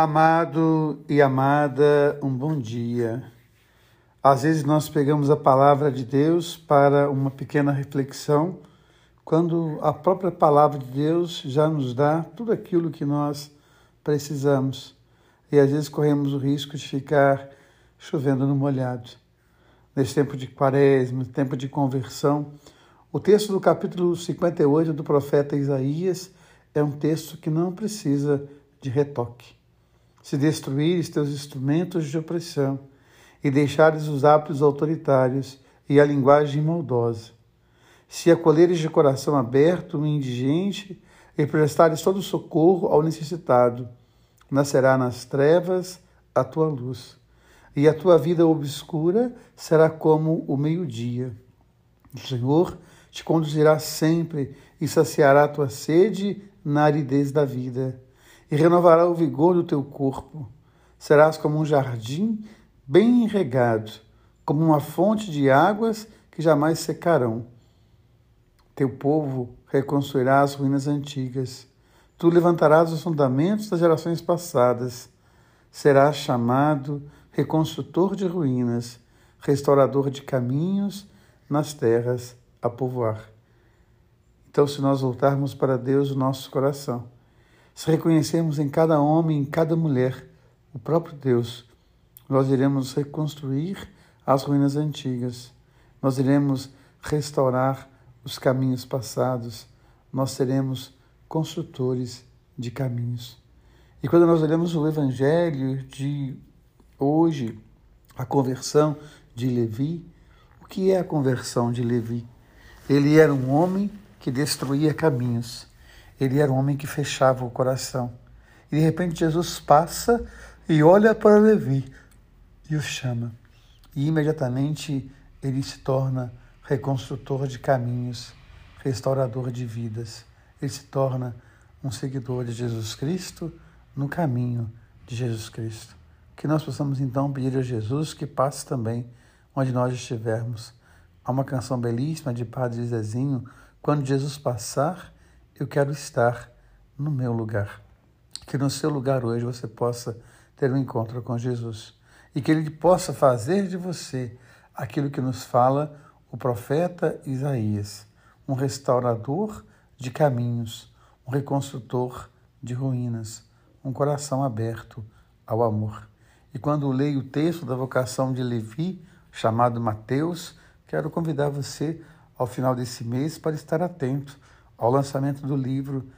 Amado e amada, um bom dia. Às vezes nós pegamos a palavra de Deus para uma pequena reflexão, quando a própria palavra de Deus já nos dá tudo aquilo que nós precisamos. E às vezes corremos o risco de ficar chovendo no molhado. Nesse tempo de quaresma, tempo de conversão, o texto do capítulo 58 do profeta Isaías é um texto que não precisa de retoque se destruires teus instrumentos de opressão e deixares os hábitos autoritários e a linguagem maldosa. Se acolheres de coração aberto o indigente e prestares todo socorro ao necessitado, nascerá nas trevas a tua luz, e a tua vida obscura será como o meio-dia. O Senhor te conduzirá sempre e saciará a tua sede na aridez da vida e renovará o vigor do teu corpo. Serás como um jardim bem regado, como uma fonte de águas que jamais secarão. Teu povo reconstruirá as ruínas antigas. Tu levantarás os fundamentos das gerações passadas. Serás chamado reconstrutor de ruínas, restaurador de caminhos nas terras a povoar. Então, se nós voltarmos para Deus o nosso coração, se reconhecermos em cada homem, em cada mulher, o próprio Deus, nós iremos reconstruir as ruínas antigas, nós iremos restaurar os caminhos passados, nós seremos construtores de caminhos. E quando nós olhamos o Evangelho de hoje, a conversão de Levi, o que é a conversão de Levi? Ele era um homem que destruía caminhos. Ele era um homem que fechava o coração. E de repente Jesus passa e olha para Levi e o chama. E imediatamente ele se torna reconstrutor de caminhos, restaurador de vidas. Ele se torna um seguidor de Jesus Cristo no caminho de Jesus Cristo. Que nós possamos então pedir a Jesus que passe também onde nós estivermos. Há uma canção belíssima de Padre Zezinho, quando Jesus passar, eu quero estar no meu lugar. Que no seu lugar hoje você possa ter um encontro com Jesus e que ele possa fazer de você aquilo que nos fala o profeta Isaías, um restaurador de caminhos, um reconstrutor de ruínas, um coração aberto ao amor. E quando leio o texto da vocação de Levi, chamado Mateus, quero convidar você ao final desse mês para estar atento ao lançamento do livro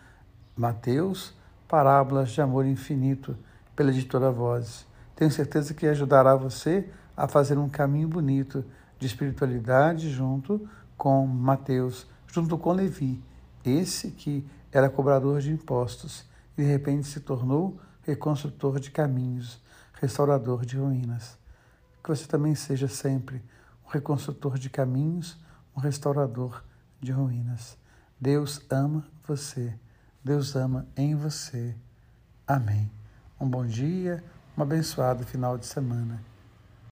Mateus, Parábolas de Amor Infinito, pela editora Vozes. Tenho certeza que ajudará você a fazer um caminho bonito de espiritualidade junto com Mateus, junto com Levi, esse que era cobrador de impostos e de repente se tornou reconstrutor de caminhos, restaurador de ruínas. Que você também seja sempre um reconstrutor de caminhos, um restaurador de ruínas. Deus ama você. Deus ama em você. Amém. Um bom dia, um abençoado final de semana.